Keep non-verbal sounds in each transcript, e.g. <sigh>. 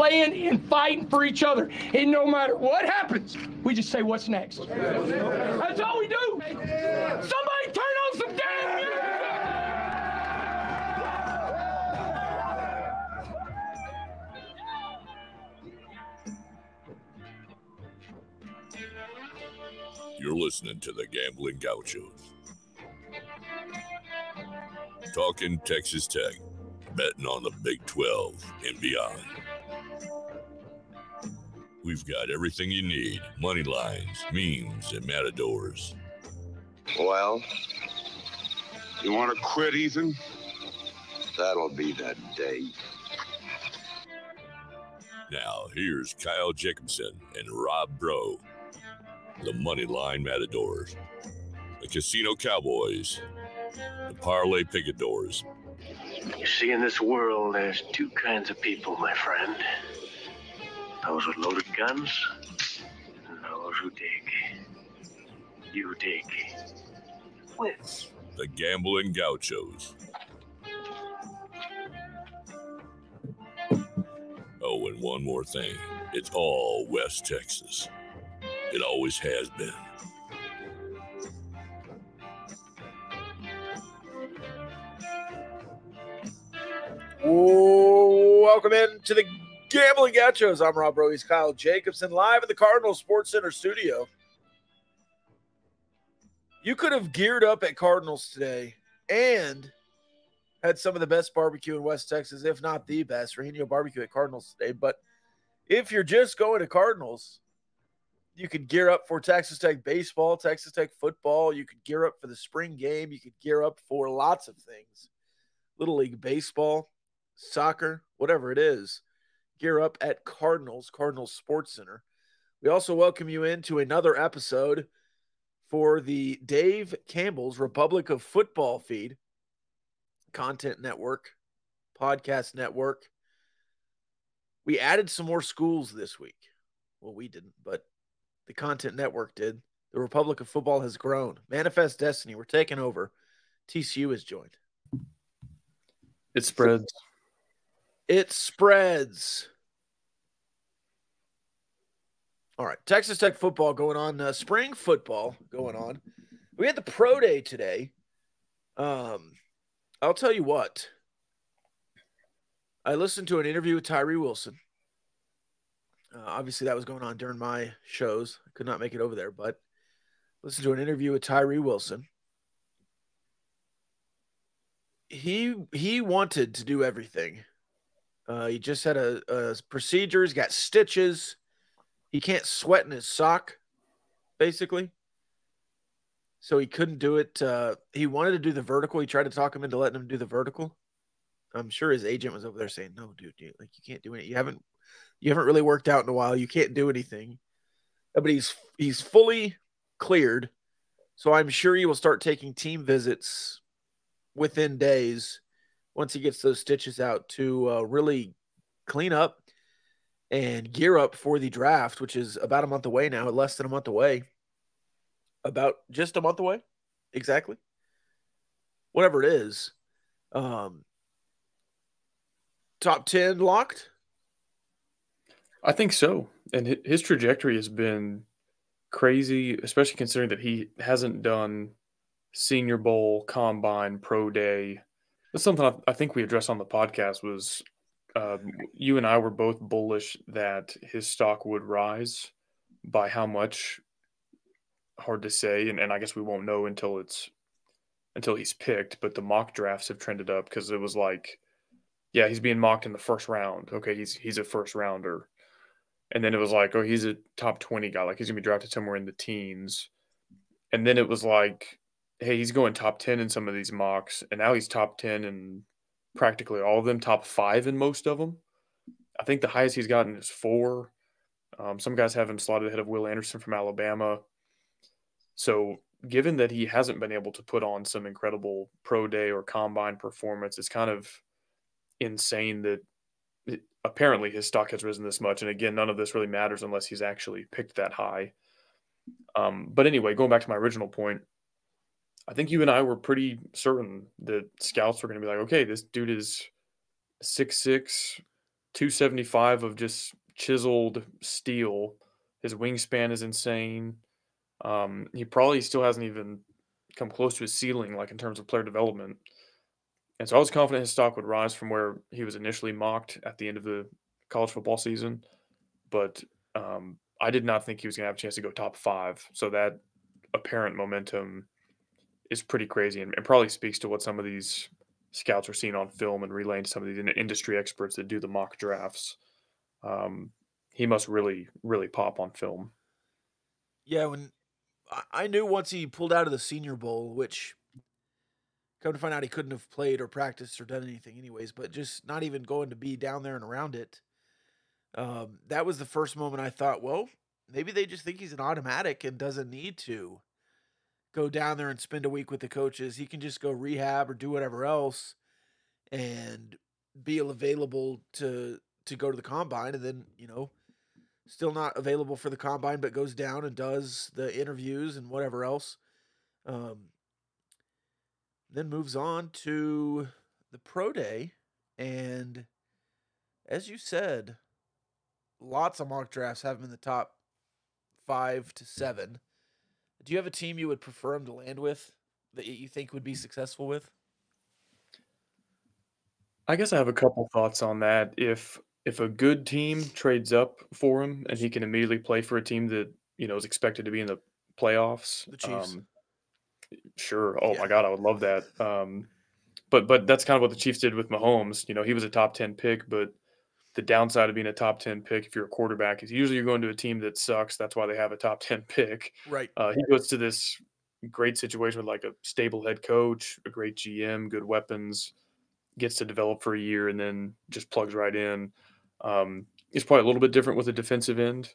playing and fighting for each other. And no matter what happens, we just say, what's next? That's all we do. Somebody turn on some damn music. You're listening to the Gambling Gauchos. Talking Texas Tech, betting on the Big 12 and beyond. We've got everything you need money lines, memes, and matadors. Well, you want to quit, Ethan? That'll be the day. Now, here's Kyle Jacobson and Rob Rowe, the Moneyline Matadors, the Casino Cowboys, the Parlay Picadors. You see, in this world, there's two kinds of people, my friend. Those with loaded guns, and those who dig. You dig. With. The Gambling Gauchos. Oh, and one more thing. It's all West Texas. It always has been. Welcome in to the Gambling Gauchos. I'm Rob Rowe. He's Kyle Jacobson live in the Cardinal Sports Center studio. You could have geared up at Cardinals today and had some of the best barbecue in West Texas, if not the best. Rahino barbecue at Cardinals today. But if you're just going to Cardinals, you could gear up for Texas Tech baseball, Texas Tech football. You could gear up for the spring game. You could gear up for lots of things. Little League baseball, soccer, whatever it is. Gear up at Cardinals, Cardinals Sports Center. We also welcome you into another episode for the Dave Campbell's Republic of Football feed, content network, podcast network. We added some more schools this week. Well, we didn't, but the content network did. The Republic of Football has grown. Manifest Destiny, we're taking over. TCU has joined. It spreads. It spreads. All right, Texas Tech football going on. Uh, spring football going on. We had the pro day today. Um, I'll tell you what. I listened to an interview with Tyree Wilson. Uh, obviously, that was going on during my shows. I could not make it over there, but listen to an interview with Tyree Wilson. He he wanted to do everything. Uh, he just had a, a procedure. He's got stitches. He can't sweat in his sock, basically. So he couldn't do it. Uh, he wanted to do the vertical. He tried to talk him into letting him do the vertical. I'm sure his agent was over there saying, "No, dude, you, like you can't do it. You haven't, you haven't really worked out in a while. You can't do anything." Uh, But he's he's fully cleared, so I'm sure he will start taking team visits within days once he gets those stitches out to uh, really clean up and gear up for the draft, which is about a month away now, less than a month away. About just a month away, exactly. Whatever it is. Um, top 10 locked? I think so. And his trajectory has been crazy, especially considering that he hasn't done Senior Bowl, Combine, Pro Day. That's something I, I think we addressed on the podcast. Was um, you and I were both bullish that his stock would rise by how much? Hard to say, and, and I guess we won't know until it's until he's picked. But the mock drafts have trended up because it was like, yeah, he's being mocked in the first round. Okay, he's he's a first rounder. And then it was like, oh, he's a top 20 guy. Like he's to be drafted somewhere in the teens. And then it was like, hey, he's going top 10 in some of these mocks. And now he's top 10 in practically all of them, top five in most of them. I think the highest he's gotten is four. Um, some guys have him slotted ahead of Will Anderson from Alabama. So, given that he hasn't been able to put on some incredible pro day or combine performance, it's kind of insane that it, apparently his stock has risen this much. And again, none of this really matters unless he's actually picked that high. Um, but anyway, going back to my original point, I think you and I were pretty certain that scouts were going to be like, okay, this dude is six six, 275 of just chiseled steel. His wingspan is insane. Um, he probably still hasn't even come close to his ceiling, like in terms of player development. And so I was confident his stock would rise from where he was initially mocked at the end of the college football season. But um, I did not think he was going to have a chance to go top five. So that apparent momentum is pretty crazy and, and probably speaks to what some of these scouts are seeing on film and relaying to some of these industry experts that do the mock drafts. Um, he must really, really pop on film. Yeah, when I- knew once he pulled out of the Senior Bowl, which come to find out he couldn't have played or practiced or done anything anyways, but just not even going to be down there and around it. Um, that was the first moment I thought, well, maybe they just think he's an automatic and doesn't need to go down there and spend a week with the coaches. He can just go rehab or do whatever else and be available to to go to the combine and then, you know, still not available for the combine, but goes down and does the interviews and whatever else. Um, then moves on to the pro day. And as you said, lots of mock drafts have him in the top five to seven. Do you have a team you would prefer him to land with that you think would be successful with? I guess I have a couple thoughts on that. If if a good team trades up for him and he can immediately play for a team that you know is expected to be in the playoffs, The Chiefs. um, sure. Oh Yeah. my God, I would love that. Um, but but that's kind of what the Chiefs did with Mahomes. You know, he was a top ten pick, but the downside of being a top ten pick if you're a quarterback is usually you're going to a team that sucks. That's why they have a top ten pick. Right. Uh, he goes to this great situation with like a stable head coach, a great GM, good weapons, gets to develop for a year, and then just plugs right in. Um, it's probably a little bit different with a defensive end.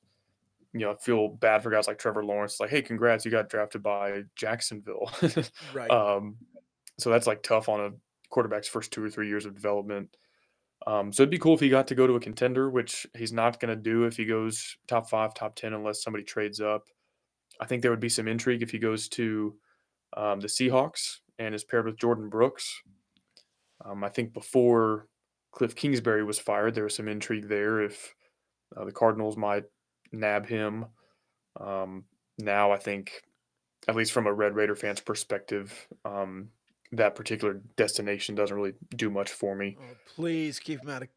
You know, I feel bad for guys like Trevor Lawrence. Like, hey, congrats, you got drafted by Jacksonville. <laughs> Right. um, so that's like tough on a quarterback's first two or three years of development. Um, so it'd be cool if he got to go to a contender, which he's not going to do if he goes top five, top 10, unless somebody trades up. I think there would be some intrigue if he goes to um, the Seahawks and is paired with Jordyn Brooks. Um, I think before Cliff Kingsbury was fired, there was some intrigue there if uh, the Cardinals might nab him. Um, now, I think, at least from a Red Raider fan's perspective, um, that particular destination doesn't really do much for me. Oh, please keep him out of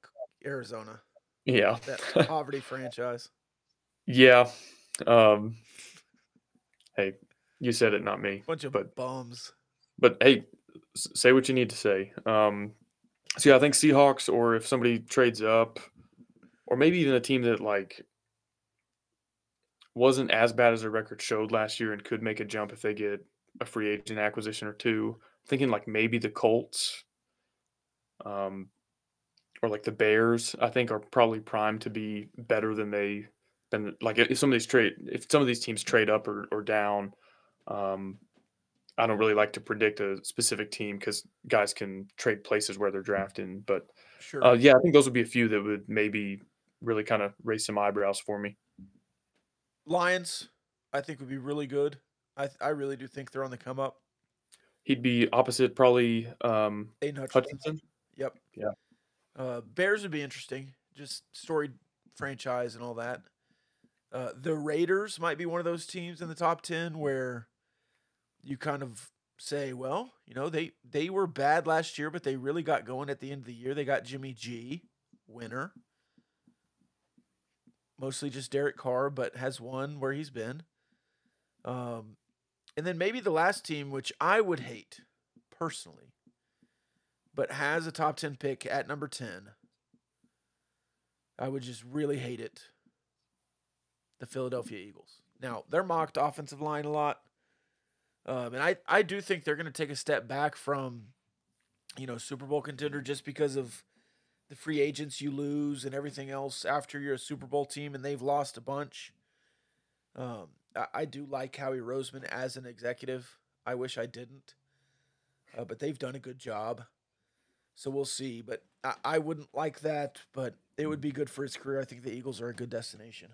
Arizona. Yeah. That <laughs> poverty franchise. Yeah. Um, hey, you said it, not me. Bunch of But- bums. But hey, say what you need to say. Um, so yeah, I think Seahawks, or if somebody trades up, or maybe even a team that like wasn't as bad as their record showed last year and could make a jump if they get a free agent acquisition or two. Thinking like maybe the Colts, um, or like the Bears. I think are probably primed to be better than they than like if some of these trade if some of these teams trade up or, or down. Um, I don't really like to predict a specific team because guys can trade places where they're drafting. But Sure. uh, yeah, I think those would be a few that would maybe really kind of raise some eyebrows for me. Lions, I think would be really good. I I really do think they're on the come up. He'd be opposite probably um, Aidan Hutchinson. Hutchinson. Yep. Yeah. Uh, Bears would be interesting. Just storied franchise and all that. Uh, the Raiders might be one of those teams in the top ten where you kind of say, well, you know, they they were bad last year, but they really got going at the end of the year. They got Jimmy G, winner. Mostly just Derek Carr, but has won where he's been. Um, and then maybe the last team, which I would hate personally, but has a top 10 pick at number 10. I would just really hate it. The Philadelphia Eagles. Now, they're mocked offensive line a lot. Um, and I, I do think they're going to take a step back from, you know, Super Bowl contender just because of the free agents you lose and everything else after you're a Super Bowl team and they've lost a bunch. Um, I, do like Howie Roseman as an executive. I wish I didn't, uh, but they've done a good job. So we'll see. But I, I wouldn't like that, but it would be good for his career. I think the Eagles are a good destination.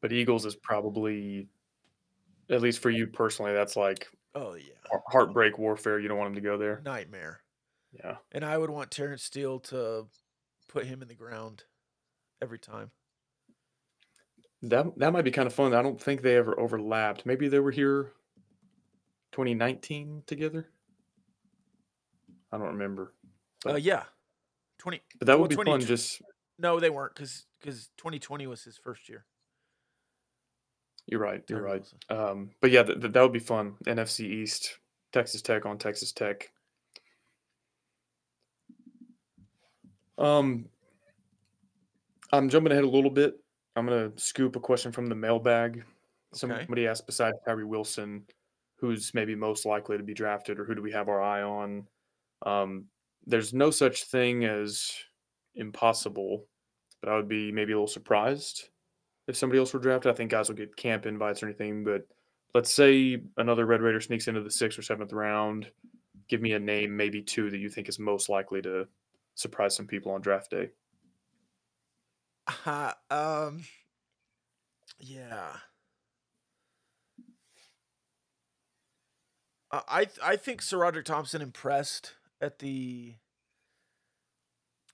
But Eagles is probably, at least for you personally, that's like Oh, yeah. heartbreak warfare. You don't want him to go there. Nightmare. Yeah. And I would want Terence Steele to put him in the ground every time. That that might be kind of fun. I don't think they ever overlapped. Maybe they were here 2019 together. I don't remember. Uh, yeah, twenty. But that well, would be 20 fun just No, they weren't because because twenty twenty was his first year. you're right. You're right. Um, but yeah, th- th- that would be fun. NFC East, Texas Tech on Texas Tech. Um, I'm jumping ahead a little bit. I'm gonna scoop a question from the mailbag. Okay. Somebody asked, besides Tyree Wilson, who's maybe most likely to be drafted, or who do we have our eye on? Um, there's no such thing as impossible, but I would be maybe a little surprised if somebody else were drafted. I think guys will get camp invites or anything, but let's say another Red Raider sneaks into the sixth or seventh round. Give me a name, maybe two, that you think is most likely to surprise some people on draft day. Uh, um, yeah. I I think SaRodorick Thompson impressed at the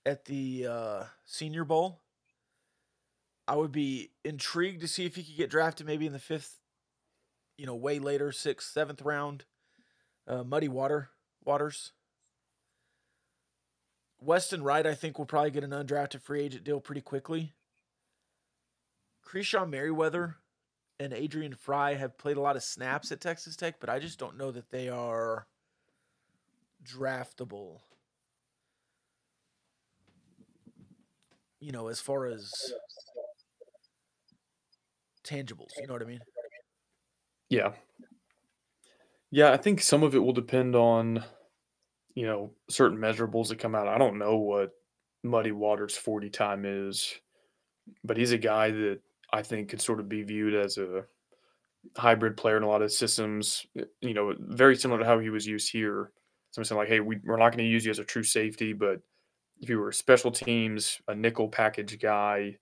at the uh, Senior Bowl. I would be intrigued to see if he could get drafted maybe in the fifth, you know, way later, sixth, seventh round. Uh, Muddy Water Waters. Weston Wright, I think, will probably get an undrafted free agent deal pretty quickly. Krishon Merriweather and Adrian Frye have played a lot of snaps at Texas Tech, but I just don't know that they are draftable. You know, as far as tangibles, you know what I mean? Yeah. Yeah, I think some of it will depend on, you know, certain measurables that come out. I don't know what Muddy Waters 40 time is, but he's a guy that I think could sort of be viewed as a hybrid player in a lot of systems, eh, you know, very similar to how he was used here. Someone like, hey, we, we're not going to use you as a true safety, but if you were special teams, a nickel package guy,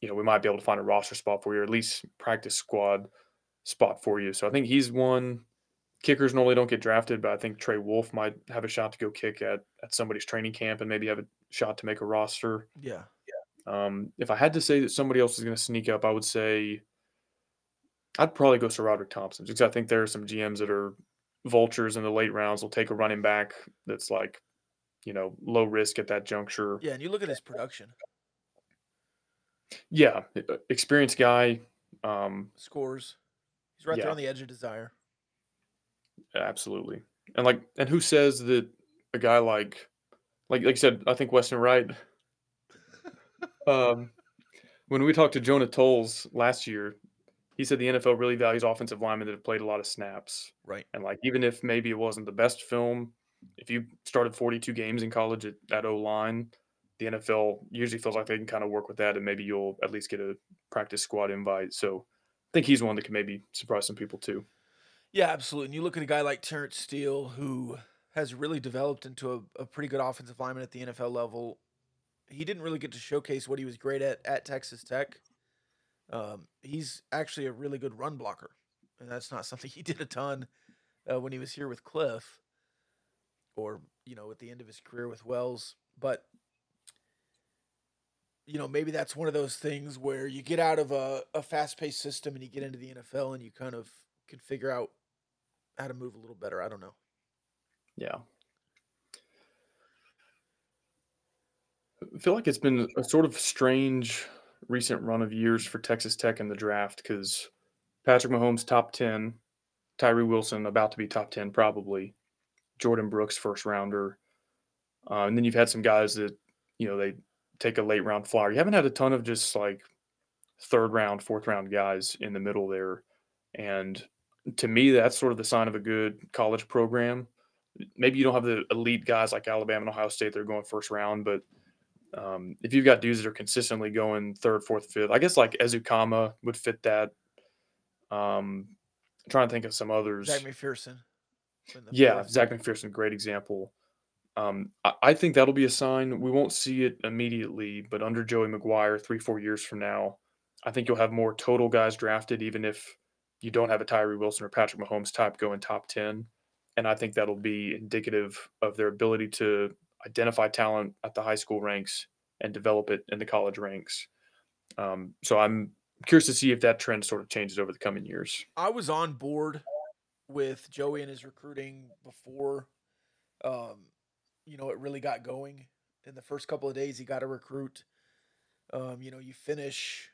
you know, we might be able to find a roster spot for you, or at least practice squad spot for you. So I think he's one. Kickers normally don't get drafted, but I think Trey Wolff might have a shot to go kick at at somebody's training camp and maybe have a shot to make a roster. Yeah. Um, if I had to say that somebody else is going to sneak up, I would say I'd probably go SaRodorick Thompson because I think there are some GMs that are vultures in the late rounds. will take a running back that's like, you know, low risk at that juncture. Yeah, and you look at his production. Yeah, experienced guy. Um, Scores. He's right Yeah. there on the edge of desire. Absolutely. And like, and who says that a guy like, like, like I said, I think Weston Wright. <laughs> um, when we talked to Jonah Tolles last year, he said the NFL really values offensive linemen that have played a lot of snaps. Right. And like, even if maybe it wasn't the best film, if you started 42 games in college at, at O line, the NFL usually feels like they can kind of work with that, and maybe you'll at least get a practice squad invite. So I think he's one that can maybe surprise some people too. Yeah, absolutely. And you look at a guy like Terence Steele, who has really developed into a, a pretty good offensive lineman at the NFL level. He didn't really get to showcase what he was great at at Texas Tech. Um, he's actually a really good run blocker, and that's not <laughs> something he did a ton uh, when he was here with Cliff, or you know, at the end of his career with Wells. But you know, maybe that's one of those things where you get out of a, a fast paced system and you get into the NFL and you kind of can figure out how to move a little better. I don't know. Yeah. I feel like it's been a sort of strange recent run of years for Texas Tech in the draft because Patrick Mahomes top 10, Tyree Wilson about to be top 10 probably, Jordyn Brooks first rounder. Uh, and then you've had some guys that, you know, they take a late round flyer. You haven't had a ton of just like third round, fourth round guys in the middle there. And to me, that's sort of the sign of a good college program maybe you don't have the elite guys like Alabama and Ohio State that are going first round, but um, if you've got dudes that are consistently going third, fourth, fifth, I guess like Ezukanma would fit that. Um, I'm trying to think of some others. Zech McPhearson. Yeah, fourth. Zech McPhearson, great example. Um, I, I think that'll be a sign. We won't see it immediately, but under Joey McGuire, three, four years from now, I think you'll have more total guys drafted, even if you don't have a Tyree Wilson or Patrick Mahomes type going top 10. And I think that'll be indicative of their ability to identify talent at the high school ranks and develop it in the college ranks. Um, so I'm curious to see if that trend sort of changes over the coming years. I was on board with Joey and his recruiting before, um, you know, it really got going. In the first couple of days, he got a recruit. Um, you know, you finish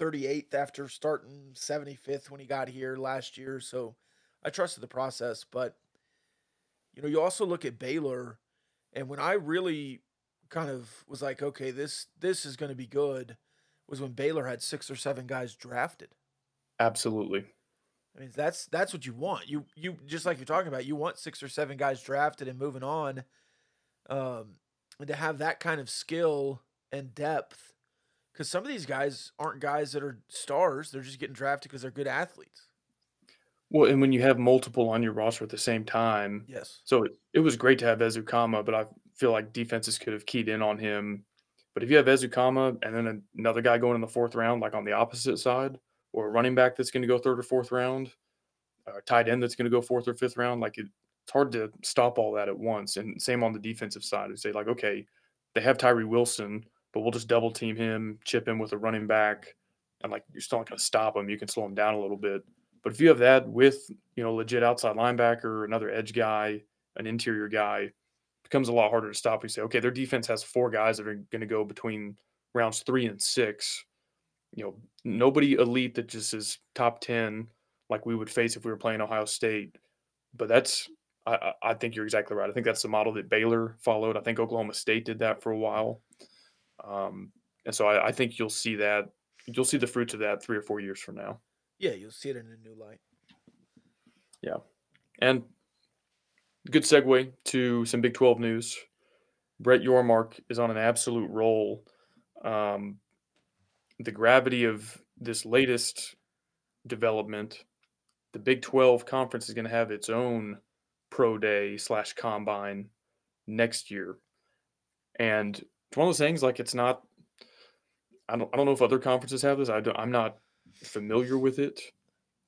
38th after starting 75th when he got here last year. So I trusted the process. But, you know, you also look at Baylor, and when I really kind of was like, okay, this this is going to be good, was when Baylor had six or seven guys drafted. Absolutely. I mean, that's that's what you want. You you just like you're talking about. You want six or seven guys drafted and moving on, um, and to have that kind of skill and depth, because some of these guys aren't guys that are stars. They're just getting drafted because they're good athletes. Well, and when you have multiple on your roster at the same time, Yes. so it, it was great to have Ezukanma, but I feel like defenses could have keyed in on him. But if you have Ezukanma and then another guy going in the fourth round, like on the opposite side, or a running back that's going to go third or fourth round, or a tight end that's going to go fourth or fifth round, like it, it's hard to stop all that at once. And same on the defensive side, and say like, okay, they have Tyree Wilson, but we'll just double team him, chip him with a running back, and like you're still not going to stop him. You can slow him down a little bit. But if you have that with you know legit outside linebacker, another edge guy, an interior guy, it becomes a lot harder to stop. You say, okay, their defense has four guys that are going to go between rounds three and six. You know, nobody elite that just is top ten like we would face if we were playing Ohio State. But that's I I think you're exactly right. I think that's the model that Baylor followed. I think Oklahoma State did that for a while. Um, and so I, I think you'll see that you'll see the fruits of that three or four years from now. Yeah, you'll see it in a new light. Yeah, and good segue to some Big 12 news. Brett Yormark is on an absolute roll. Um, the gravity of this latest development, the Big 12 conference is going to have its own pro day slash combine next year. And it's one of those things like it's not, I don't, I don't know if other conferences have this. I don't, I'm not familiar with it.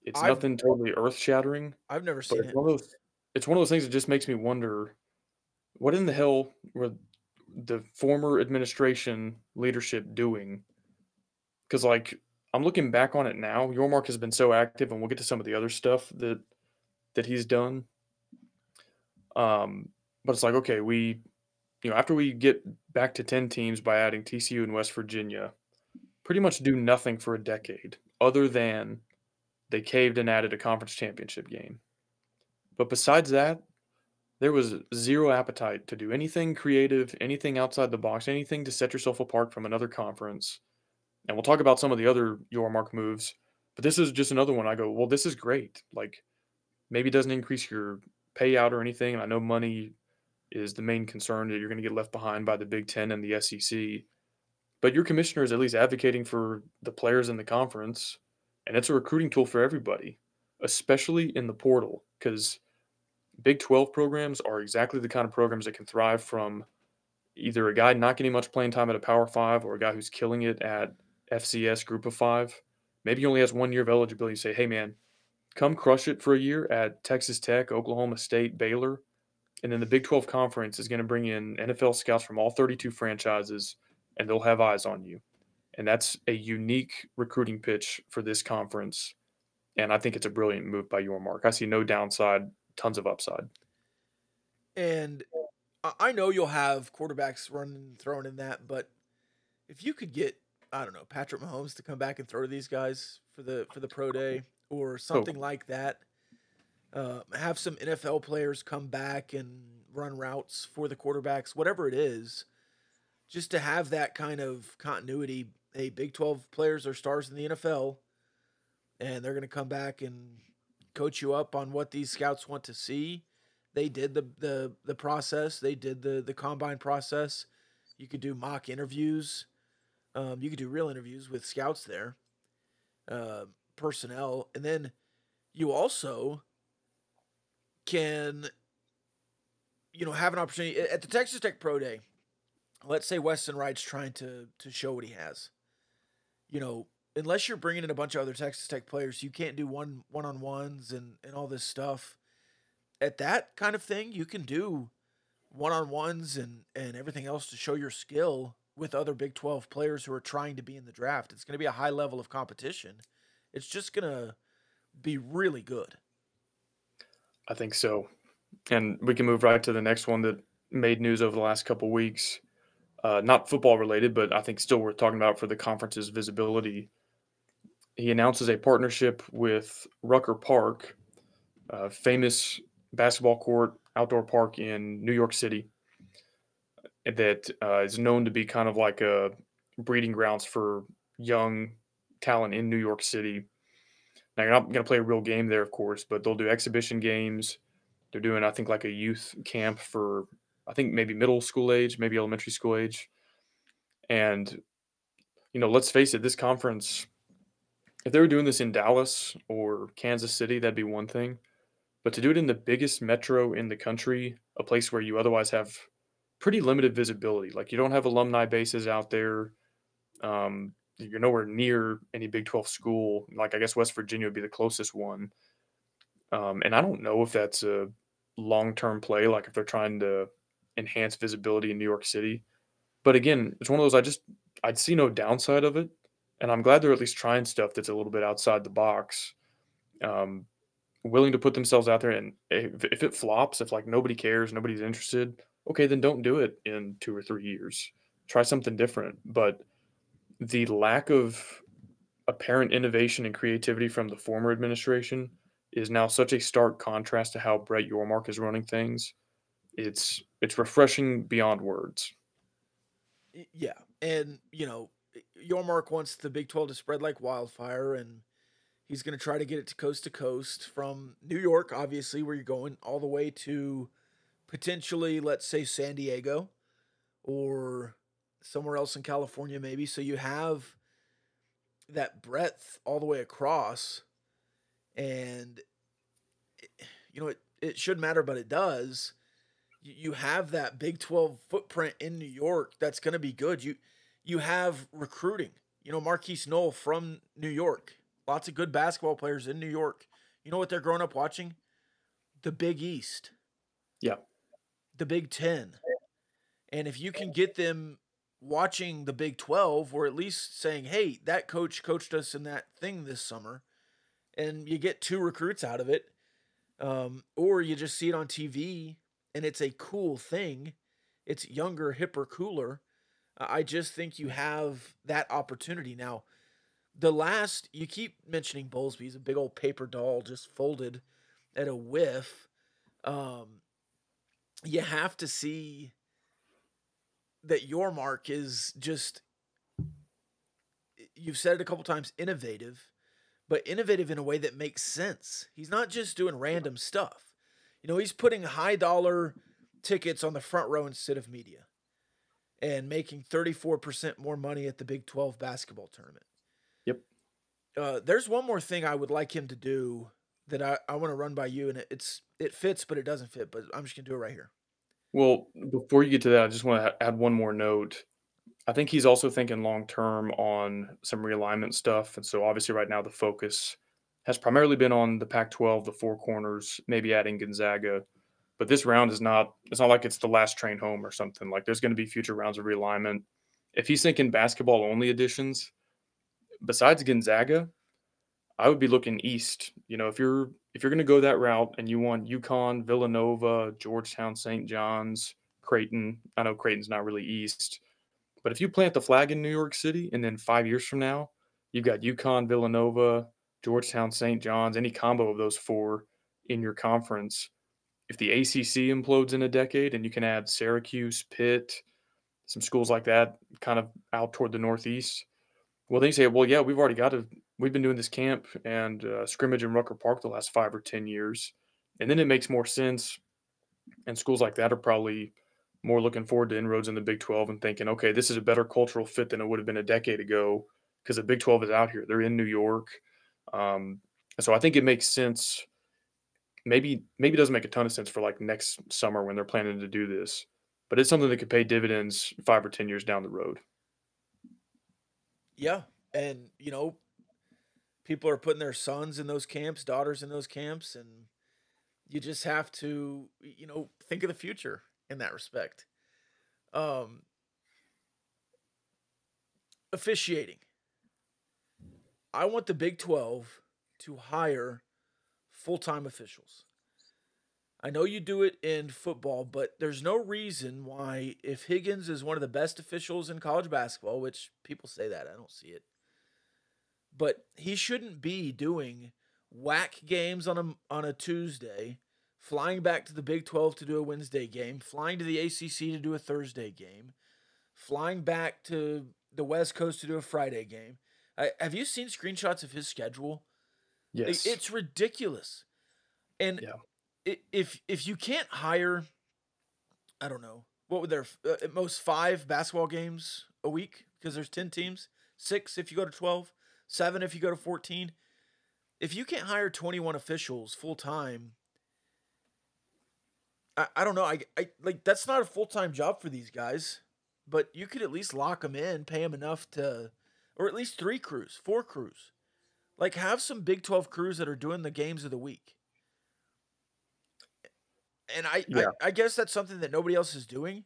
It's I've- nothing totally earth shattering. I've never seen it's it. one of those. It's one of those things that just makes me wonder, what in the hell were the former administration leadership doing? Because like I'm looking back on it now, Yormark has been so active, and we'll get to some of the other stuff that that he's done. Um, but it's like okay, we, you know, after we get back to ten teams by adding TCU and West Virginia, pretty much do nothing for a decade other than they caved and added a conference championship game. But besides that, there was zero appetite to do anything creative, anything outside the box, anything to set yourself apart from another conference. And we'll talk about some of the other Yormark moves, but this is just another one. I go, well, this is great. Like maybe it doesn't increase your payout or anything. And I know money is the main concern that you're going to get left behind by the Big Ten and the SEC. But your commissioner is at least advocating for the players in the conference, and it's a recruiting tool for everybody, especially in the portal, because Big 12 programs are exactly the kind of programs that can thrive from either a guy not getting much playing time at a Power Five or a guy who's killing it at FCS Group of Five. Maybe he only has one year of eligibility. You say, hey, man, come crush it for a year at Texas Tech, Oklahoma State, Baylor. And then the Big 12 Conference is going to bring in NFL scouts from all 32 franchises, and they'll have eyes on you. And that's a unique recruiting pitch for this conference. And I think it's a brilliant move by Yormark. I see no downside, tons of upside. And I- I know you'll have quarterbacks running and throwing in that, but if you could get, I don't know, Patrick Mahomes to come back and throw to these guys for the for the pro day or oh. something like that, uh, have some NFL players come back and run routes for the quarterbacks, whatever it is, just to have that kind of continuity. Hey, Big Twelve players are stars in the NFL, and they're going to come back and coach you up on what these scouts want to see they did the the the process. They did the the combine process. You could do mock interviews. Um, you could do real interviews with scouts there, uh, personnel, and then you also can, you know, have an opportunity at the Texas Tech Pro Day. Let's say Weston Wright's trying to to show what he has. You know, unless you're bringing in a bunch of other Texas Tech players, you can't do one one on ones and and all this stuff at that kind of thing, you can do one on ones and and everything else to show your skill with other Big 12 players who are trying to be in the draft. It's going to be a high level of competition. It's just going to be really good. I think so. And we can move right to the next one that made news over the last couple weeks. Uh, not football related, but I think still worth talking about for the conference's visibility. He announces a partnership with Rucker Park, a famous basketball court outdoor park in New York City that uh, is known to be kind of like a breeding grounds for young talent in New York City. Now you're not going to play a real game there, of course, but they'll do exhibition games. They're doing, I think, like a youth camp for, I think maybe middle school age, maybe elementary school age. And you know, let's face it, this conference, if they were doing this in Dallas or Kansas City, that'd be one thing. But to do it in the biggest metro in the country, a place where you otherwise have pretty limited visibility. Like you don't have alumni bases out there. Um, you're nowhere near any Big 12 school. Like I guess West Virginia would be the closest one. Um, and I don't know if that's a long term play, like if they're trying to enhance visibility in New York City. But again, it's one of those I just I'd see no downside of it, and I'm glad they're at least trying stuff that's a little bit outside the box. Um, willing to put themselves out there, and if, if it flops, if like nobody cares, nobody's interested, okay, then don't do it in two or three years. Try something different. But the lack of apparent innovation and creativity from the former administration is now such a stark contrast to how Brett Yormark is running things. It's it's refreshing beyond words. Yeah, and you know, Yormark wants the Big Twelve to spread like wildfire, and he's going to try to get it to coast to coast from New York, obviously, where you're going, all the way to potentially, let's say, San Diego or somewhere else in California, maybe. So you have that breadth all the way across. And, you know, it, it should matter, but it does. You have that Big 12 footprint in New York that's going to be good. You you have recruiting. You know, Markquis Nowell from New York. Lots of good basketball players in New York. You know what they're growing up watching? The Big East. Yeah the Big Ten. And if you can get them watching the Big 12 or at least saying, hey, that coach coached us in that thing this summer, and you get two recruits out of it, um, or you just see it on TV and it's a cool thing, it's younger, hipper, cooler. I just think you have that opportunity. Now, the last, you keep mentioning Bowlesby, he's a big old paper doll just folded at a whiff. Um, you have to see that Yormark is just you've said it a couple times innovative but innovative in a way that makes sense he's not just doing random stuff you know he's putting high dollar tickets on the front row instead of media and making 34% more money at the big 12 basketball tournament yep uh, there's one more thing i would like him to do that I, I want to run by you, and it, it's it fits, but it doesn't fit. But I'm just gonna do it right here. Well, before you get to that, I just want to add one more note. I think he's also thinking long term on some realignment stuff, and so obviously right now the focus has primarily been on the Pac-12, the four corners, maybe adding Gonzaga. But this round is not. It's not like it's the last train home or something. Like there's going to be future rounds of realignment. If he's thinking basketball only additions, besides Gonzaga, I would be looking east. You know, if you're if you're going to go that route and you want UConn, Villanova, Georgetown, St. John's, Creighton. I know Creighton's not really east, but if you plant the flag in New York City and then five years from now, you've got UConn, Villanova, Georgetown, St. John's, any combo of those four in your conference. If the ACC implodes in a decade and you can add Syracuse, Pitt, some schools like that kind of out toward the Northeast, well, they say, well, yeah, we've already got a we've been doing this camp and uh, scrimmage in Rucker Park the last five or 10 years. And then it makes more sense. And schools like that are probably more looking forward to inroads in the Big 12 and thinking, okay, this is a better cultural fit than it would have been a decade ago because the Big 12 is out here. They're in New York. Um, so I think it makes sense. Maybe maybe it doesn't make a ton of sense for like next summer when they're planning to do this, but it's something that could pay dividends five or ten years down the road. Yeah, and you know, people are putting their sons in those camps, daughters in those camps, and you just have to, you know, think of the future in that respect. Um, officiating. I want the Big 12 to hire full time officials. I know you do it in football, but there's no reason why, if Higgins is one of the best officials in college basketball, which people say that, I don't see it, but he shouldn't be doing whack games on a, on a Tuesday, flying back to the Big 12 to do a Wednesday game, flying to the ACC to do a Thursday game, flying back to the West Coast to do a Friday game. I, have you seen screenshots of his schedule? Yes. It's ridiculous. And Yeah. if if you can't hire, I don't know what would there uh, at most five basketball games a week because there's ten teams, six if you go to twelve, seven if you go to fourteen. If you can't hire twenty one officials full time, I, I don't know. I, I like that's not a full time job for these guys, but you could at least lock them in, pay them enough to, or at least three crews, four crews. Like have some Big Twelve crews that are doing the games of the week. And I, Yeah. I, I guess that's something that nobody else is doing.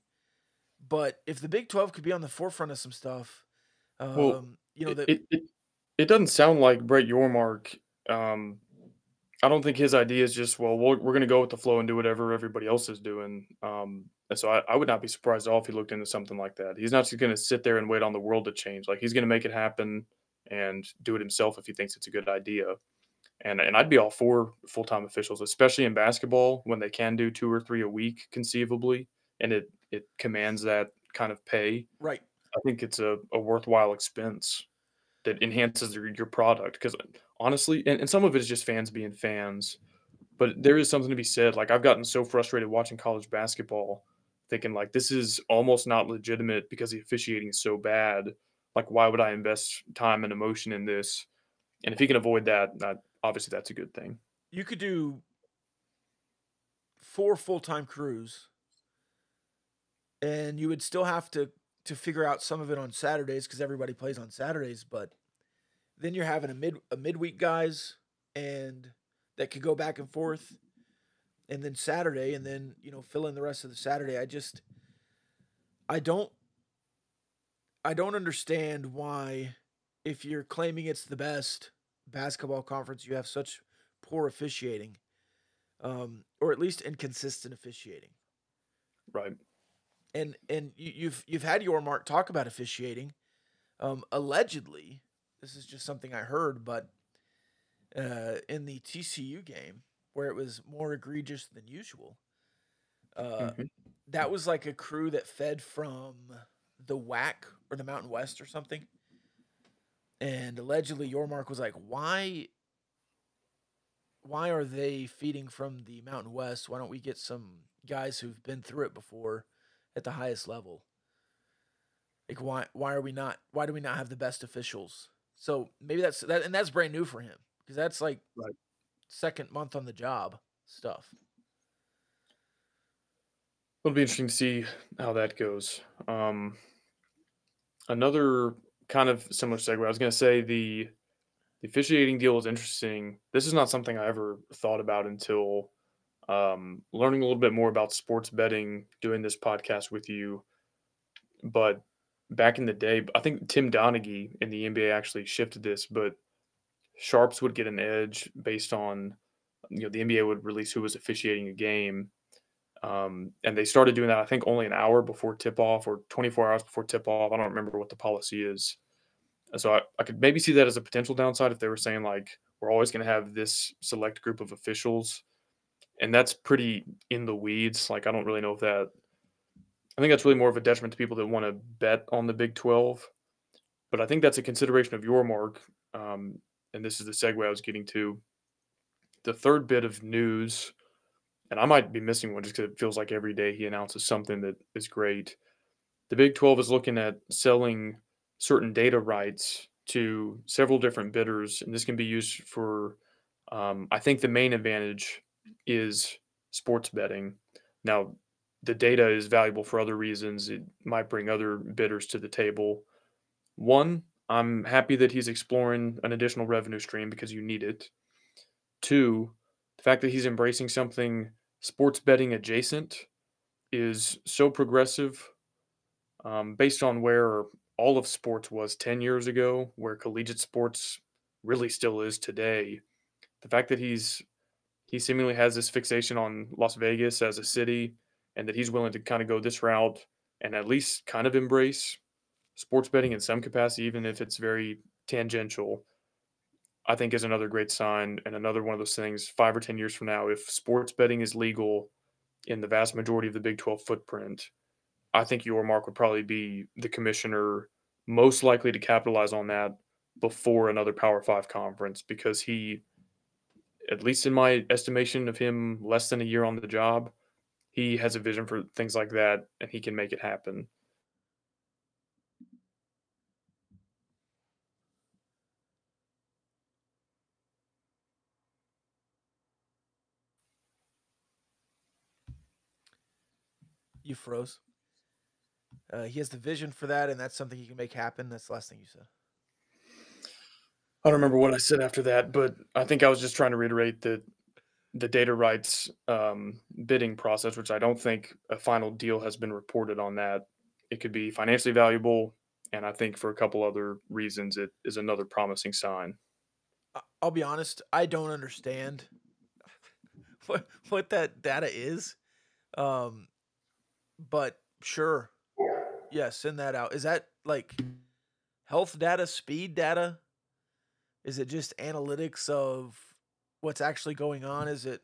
But if the Big Twelve could be on the forefront of some stuff, um, Well, you know, that it, it it doesn't sound like Brett Yormark. Um, I don't think his idea is just well, we're, we're going to go with the flow and do whatever everybody else is doing. Um, and so I, I would not be surprised at all if he looked into something like that. He's not just going to sit there and wait on the world to change. Like he's going to make it happen and do it himself if he thinks it's a good idea. And and I'd be all for full time officials, especially in basketball when they can do two or three a week conceivably, and it it commands that kind of pay. right. I think it's a, a worthwhile expense that enhances your, your product. Because honestly, and, and some of it is just fans being fans, but there is something to be said. Like I've gotten so frustrated watching college basketball, thinking like this is almost not legitimate because the officiating is so bad. Like why would I invest time and emotion in this? And if he can avoid that, that obviously that's a good thing. You could do four full time crews, and you would still have to to figure out some of it on Saturdays because everybody plays on Saturdays. But then you're having a mid a midweek guys and that could go back and forth, and then Saturday, and then you know fill in the rest of the Saturday. I just I don't I don't understand why if you're claiming it's the best basketball conference, you have such poor officiating, um, or at least inconsistent officiating. Right. And and you, you've you've had Yormark talk about officiating. Um, allegedly, this is just something I heard, but uh, in the TCU game where it was more egregious than usual, uh, Mhm. that was like a crew that fed from the WAC or the Mountain West or something. And allegedly, Yormark was like, why? Why are they feeding from the Mountain West? Why don't we get some guys who've been through it before at the highest level? Like, why? Why are we not? Why do we not have the best officials? So maybe that's that, and that's brand new for him because that's like Right. second month on the job stuff. It'll be interesting to see how that goes. Um, another kind of similar segue. I was going to say the the officiating deal is interesting. This is not something I ever thought about until um, learning a little bit more about sports betting, doing this podcast with you. But back in the day, I think Tim Donaghy in the NBA actually shifted this, but sharps would get an edge based on you know the NBA would release who was officiating a game um, and they started doing that, I think, only an hour before tip off or 24 hours before tip off. I don't remember what the policy is. So I, I could maybe see that as a potential downside if they were saying, like, we're always going to have this select group of officials. And that's pretty in the weeds. Like, I don't really know if that, I think that's really more of a detriment to people that want to bet on the Big 12. But I think that's a consideration of Yormark. Um, and this is the segue I was getting to. The third bit of news and I might be missing one just because it feels like every day he announces something that is great. The Big 12 is looking at selling certain data rights to several different bidders, and this can be used for, um, I think the main advantage is sports betting. Now, the data is valuable for other reasons. It might bring other bidders to the table. One, I'm happy that he's exploring an additional revenue stream because you need it. Two, the fact that he's embracing something sports betting adjacent is so progressive um, based on where all of sports was 10 years ago, where collegiate sports really still is today. The fact that he's he seemingly has this fixation on Las Vegas as a city and that he's willing to kind of go this route and at least kind of embrace sports betting in some capacity, even if it's very tangential, I think is another great sign and another one of those things five or 10 years from now, if sports betting is legal in the vast majority of the Big 12 footprint, I think Yormark would probably be the commissioner most likely to capitalize on that before another Power Five conference because he, at least in my estimation of him, less than a year on the job, he has a vision for things like that and he can make it happen. You froze. Uh, he has the vision for that, and that's something he can make happen. That's the last thing you said. I don't remember what I said after that, but I think I was just trying to reiterate that the data rights um, bidding process, which I don't think a final deal has been reported on that. It could be financially valuable, and I think for a couple other reasons, it is another promising sign. I'll be honest, I don't understand <laughs> what what that data is. Um, but sure, yeah, send that out. Is that like health data, speed data? Is it just analytics of what's actually going on? Is it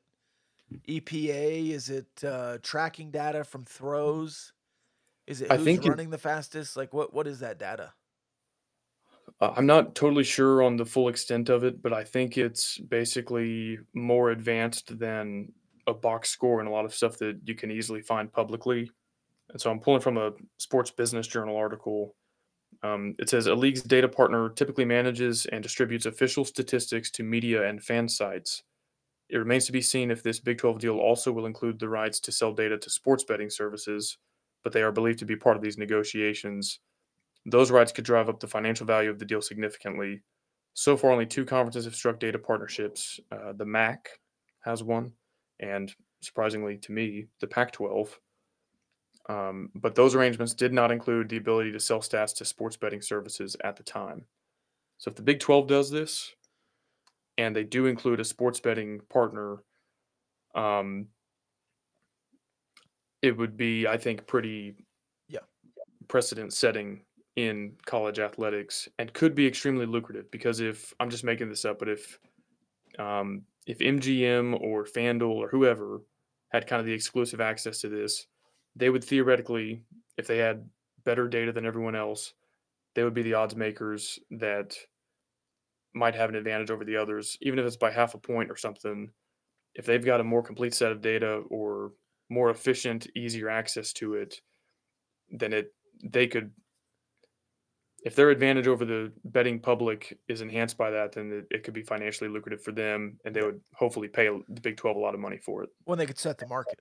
EPA? Is it uh, tracking data from throws? Is it I who's think it- running the fastest? Like what what is that data? Uh, I'm not totally sure on the full extent of it, but I think it's basically more advanced than a box score and a lot of stuff that you can easily find publicly. And so I'm pulling from a Sports Business Journal article. Um, it says a league's data partner typically manages and distributes official statistics to media and fan sites. It remains to be seen if this Big 12 deal also will include the rights to sell data to sports betting services, but they are believed to be part of these negotiations. Those rights could drive up the financial value of the deal significantly. So far, only two conferences have struck data partnerships. Uh, the MAC has one, and surprisingly to me, the Pac 12. Um, but those arrangements did not include the ability to sell stats to sports betting services at the time. So if the Big 12 does this, and they do include a sports betting partner, um, it would be, I think, pretty Yeah. precedent setting in college athletics and could be extremely lucrative because if I'm just making this up, but if um, if MGM or FanDuel or whoever had kind of the exclusive access to this, they would theoretically, if they had better data than everyone else, they would be the odds makers that might have an advantage over the others, even if it's by half a point or something. If they've got a more complete set of data or more efficient, easier access to it, then it they could if their advantage over the betting public is enhanced by that, then it, it could be financially lucrative for them, and they would hopefully pay the Big Twelve a lot of money for it. When they could set the market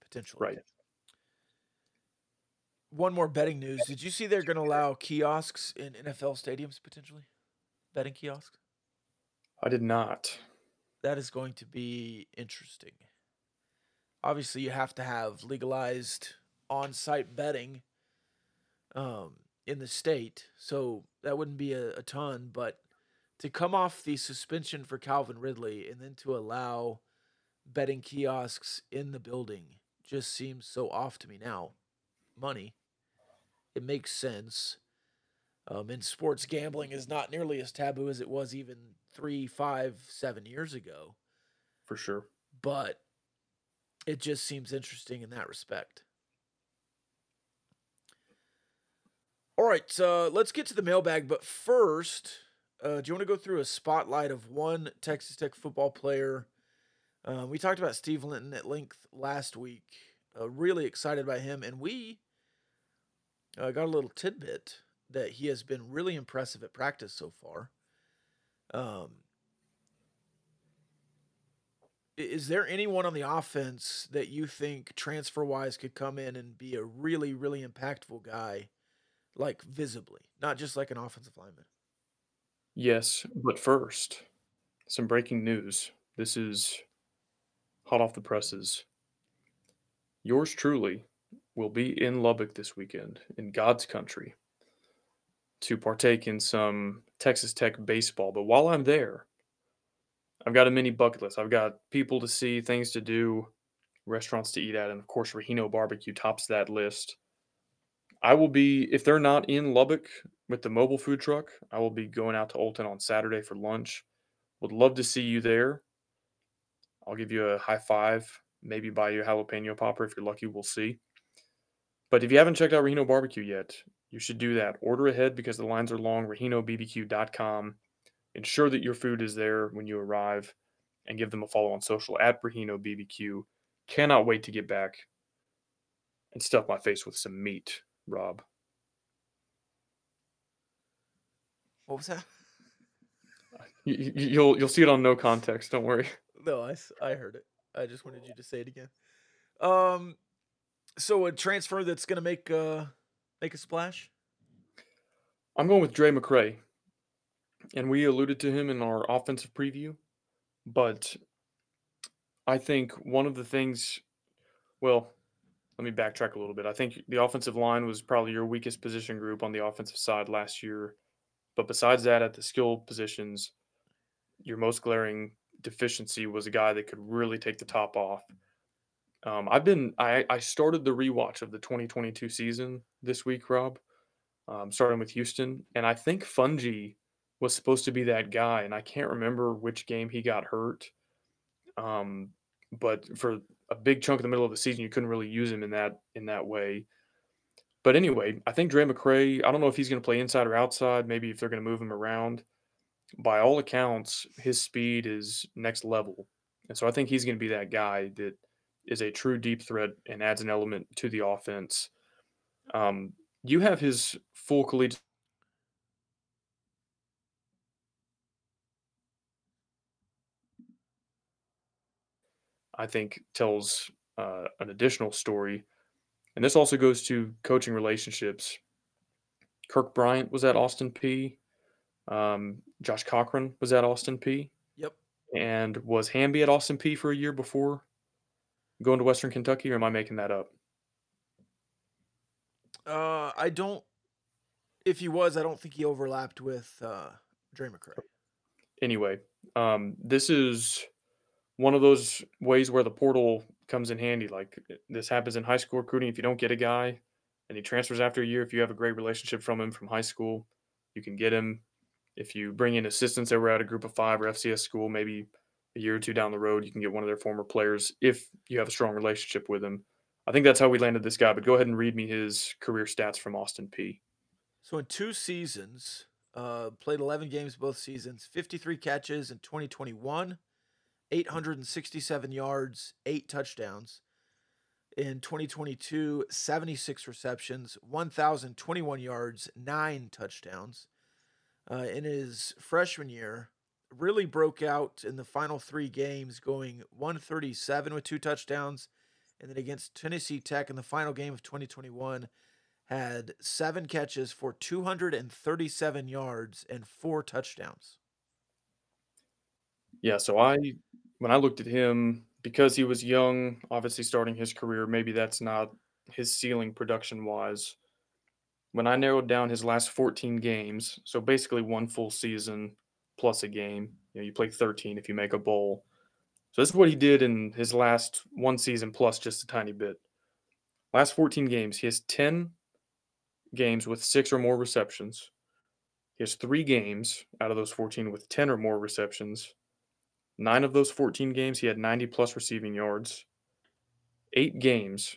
potentially. Right. One more betting news. Did you see they're going to allow kiosks in NFL stadiums potentially? Betting kiosks? I did not. That is going to be interesting. Obviously, you have to have legalized on-site betting um, in the state, so that wouldn't be a, a ton. But to come off the suspension for Calvin Ridley and then to allow betting kiosks in the building just seems so off to me now. Money, it makes sense. Um, and sports gambling is not nearly as taboo as it was even three, five, seven years ago. For sure. But it just seems interesting in that respect. All right, uh, let's get to the mailbag. But first, uh, do you want to go through a spotlight of one Texas Tech football player? Uh, we talked about Steve Linton at length last week. Uh, really excited by him, and we uh, got a little tidbit that he has been really impressive at practice so far. Um, is there anyone on the offense that you think transfer wise could come in and be a really, really impactful guy, like visibly, not just like an offensive lineman? Yes, but first, some breaking news. This is hot off the presses. Yours truly will be in Lubbock this weekend, in God's country. to partake in some Texas Tech baseball. But while I'm there, I've got a mini bucket list. I've got people to see, things to do, restaurants to eat at, and of course, Rahino Barbecue tops that list. I will be, if they're not in Lubbock with the mobile food truck, I will be going out to Olton on Saturday for lunch. Would love to see you there. I'll give you a high five, maybe buy you a jalapeno popper if you're lucky. We'll see. But if you haven't checked out Rahino Barbecue yet, you should do that. Order ahead because the lines are long. RahinoBBQ.com. Ensure that your food is there when you arrive and give them a follow on social at Rahino BBQ. Cannot wait to get back and stuff my face with some meat, Rob. What was that? <laughs> You, you- you'll you'll see it on no context. Don't worry. No, I, I heard it. I just wanted you to say it again. Um, so a transfer that's gonna make uh make a splash. I'm going with Drae McCray, and we alluded to him in our offensive preview. But I think one of the things, well, let me backtrack a little bit. I think the offensive line was probably your weakest position group on the offensive side last year. But besides that, at the skill positions, your most glaring deficiency was a guy that could really take the top off. Um, I've been I, I started the rewatch of the 2022 season this week, Rob um, starting with Houston. And I think Fouonji was supposed to be that guy, and I can't remember which game he got hurt. Um, but for a big chunk of the middle of the season, you couldn't really use him in that in that way. But anyway, I think Drae McCray. I don't know if he's going to play inside or outside. Maybe if they're going to move him around. By all accounts, his speed is next level, and so I think he's going to be that guy that is a true deep threat and adds an element to the offense. Um, you have his full collegiate I think tells uh, an additional story. And this also goes to coaching relationships. Kirk Bryant was at Austin Peay. Um, Josh Cochran was at Austin Peay. Yep. And was Hamby at Austin Peay for a year before going to Western Kentucky, or am I making that up? Uh, I don't. If he was, I don't think he overlapped with uh Drae McCray. anyway, um, this is one of those ways where the portal comes in handy. Like this happens in high school recruiting. If you don't get a guy and he transfers after a year, if you have a great relationship from him from high school, you can get him. If you bring in assistants that were at a group of five or FCS school, maybe a year or two down the road, you can get one of their former players if you have a strong relationship with him. I think that's how we landed this guy. But go ahead and read me his career stats from Austin Peay. So in two seasons, uh, played 11 games both seasons, 53 catches in 2021, 867 yards, eight touchdowns. In 2022, 76 receptions, 1,021 yards, nine touchdowns. Uh, in his freshman year, really broke out in the final three games, going 137 with two touchdowns. And then against Tennessee Tech in the final game of 2021, had seven catches for 237 yards and four touchdowns. Yeah, so I when I looked at him because he was young, obviously starting his career, maybe that's not his ceiling production wise. When I narrowed down his last 14 games, so basically one full season plus a game, you know, you play 13 if you make a bowl. So this is what he did in his last one season plus just a tiny bit. Last 14 games, he has 10 games with 6 or more receptions. He has 3 games out of those 14 with 10 or more receptions. Nine of those 14 games, he had 90 plus receiving yards. Eight games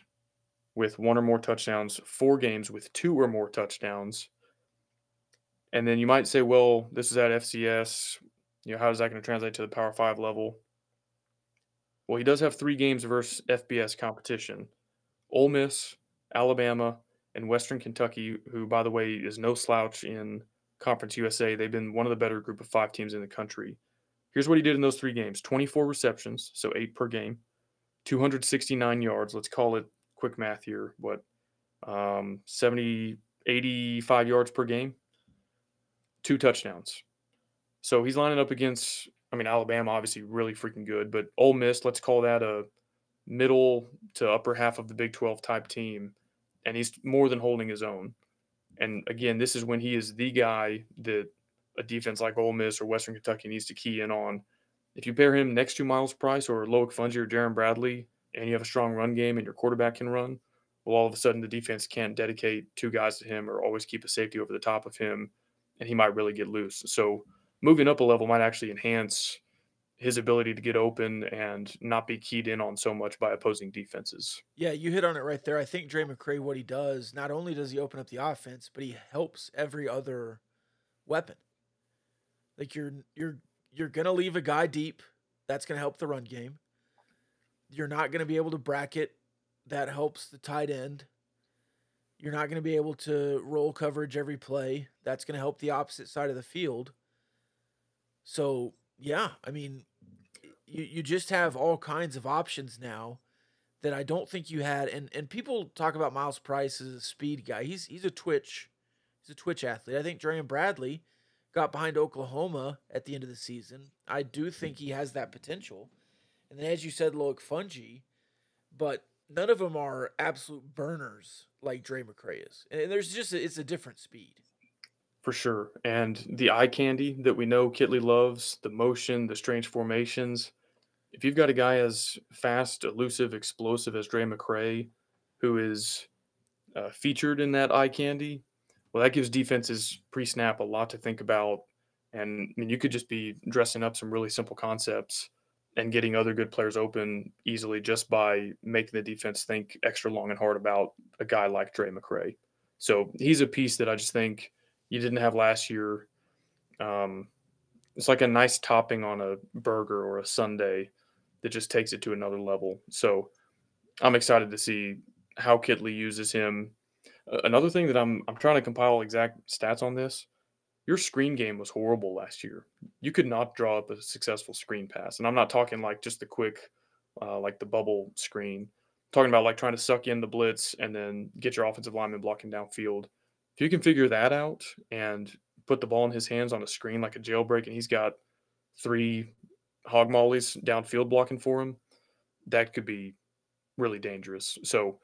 with one or more touchdowns. Four games with two or more touchdowns. And then you might say, well, this is at FCS. You know, how is that going to translate to the Power Five level? Well, he does have three games versus FBS competition Ole Miss, Alabama, and Western Kentucky, who, by the way, is no slouch in Conference USA. They've been one of the better group of five teams in the country. Here's what he did in those three games 24 receptions, so eight per game, 269 yards. Let's call it quick math here. What, um, 70, 85 yards per game, two touchdowns. So he's lining up against, I mean, Alabama, obviously really freaking good, but Ole Miss, let's call that a middle to upper half of the Big 12 type team. And he's more than holding his own. And again, this is when he is the guy that a defense like Ole Miss or Western Kentucky needs to key in on. If you pair him next to Myles Price or Loic Fouonji or Jerand Bradley, and you have a strong run game and your quarterback can run, well, all of a sudden the defense can't dedicate two guys to him or always keep a safety over the top of him, and he might really get loose. So moving up a level might actually enhance his ability to get open and not be keyed in on so much by opposing defenses. Yeah, you hit on it right there. I think Drae McCray, what he does, not only does he open up the offense, but he helps every other weapon. Like you're you're you're gonna leave a guy deep. That's gonna help the run game. You're not gonna be able to bracket. That helps the tight end. You're not gonna be able to roll coverage every play. That's gonna help the opposite side of the field. So yeah, I mean, you you just have all kinds of options now that I don't think you had. And and people talk about Myles Price as a speed guy. He's he's a twitch, he's a twitch athlete. I think Jerand Bradley got behind Oklahoma at the end of the season. I do think he has that potential. And then, as you said, Loic Fouonji, but none of them are absolute burners like Drae McCray is. And there's just a, it's a different speed. For sure. And the eye candy that we know Kittley loves, the motion, the strange formations. If you've got a guy as fast, elusive, explosive as Drae McCray, who is uh, featured in that eye candy, well, that gives defenses pre snap a lot to think about. And I mean, you could just be dressing up some really simple concepts and getting other good players open easily just by making the defense think extra long and hard about a guy like Drae McCray. So he's a piece that I just think you didn't have last year. Um, it's like a nice topping on a burger or a Sunday that just takes it to another level. So I'm excited to see how Kittley uses him. Another thing that I'm I'm trying to compile exact stats on this. Your screen game was horrible last year. You could not draw up a successful screen pass, and I'm not talking like just the quick, uh, like the bubble screen. I'm talking about like trying to suck in the blitz and then get your offensive lineman blocking downfield if you can figure that out and put the ball in his hands on a screen like a jailbreak, and he's got three hog mollies downfield blocking for him, that could be really dangerous. So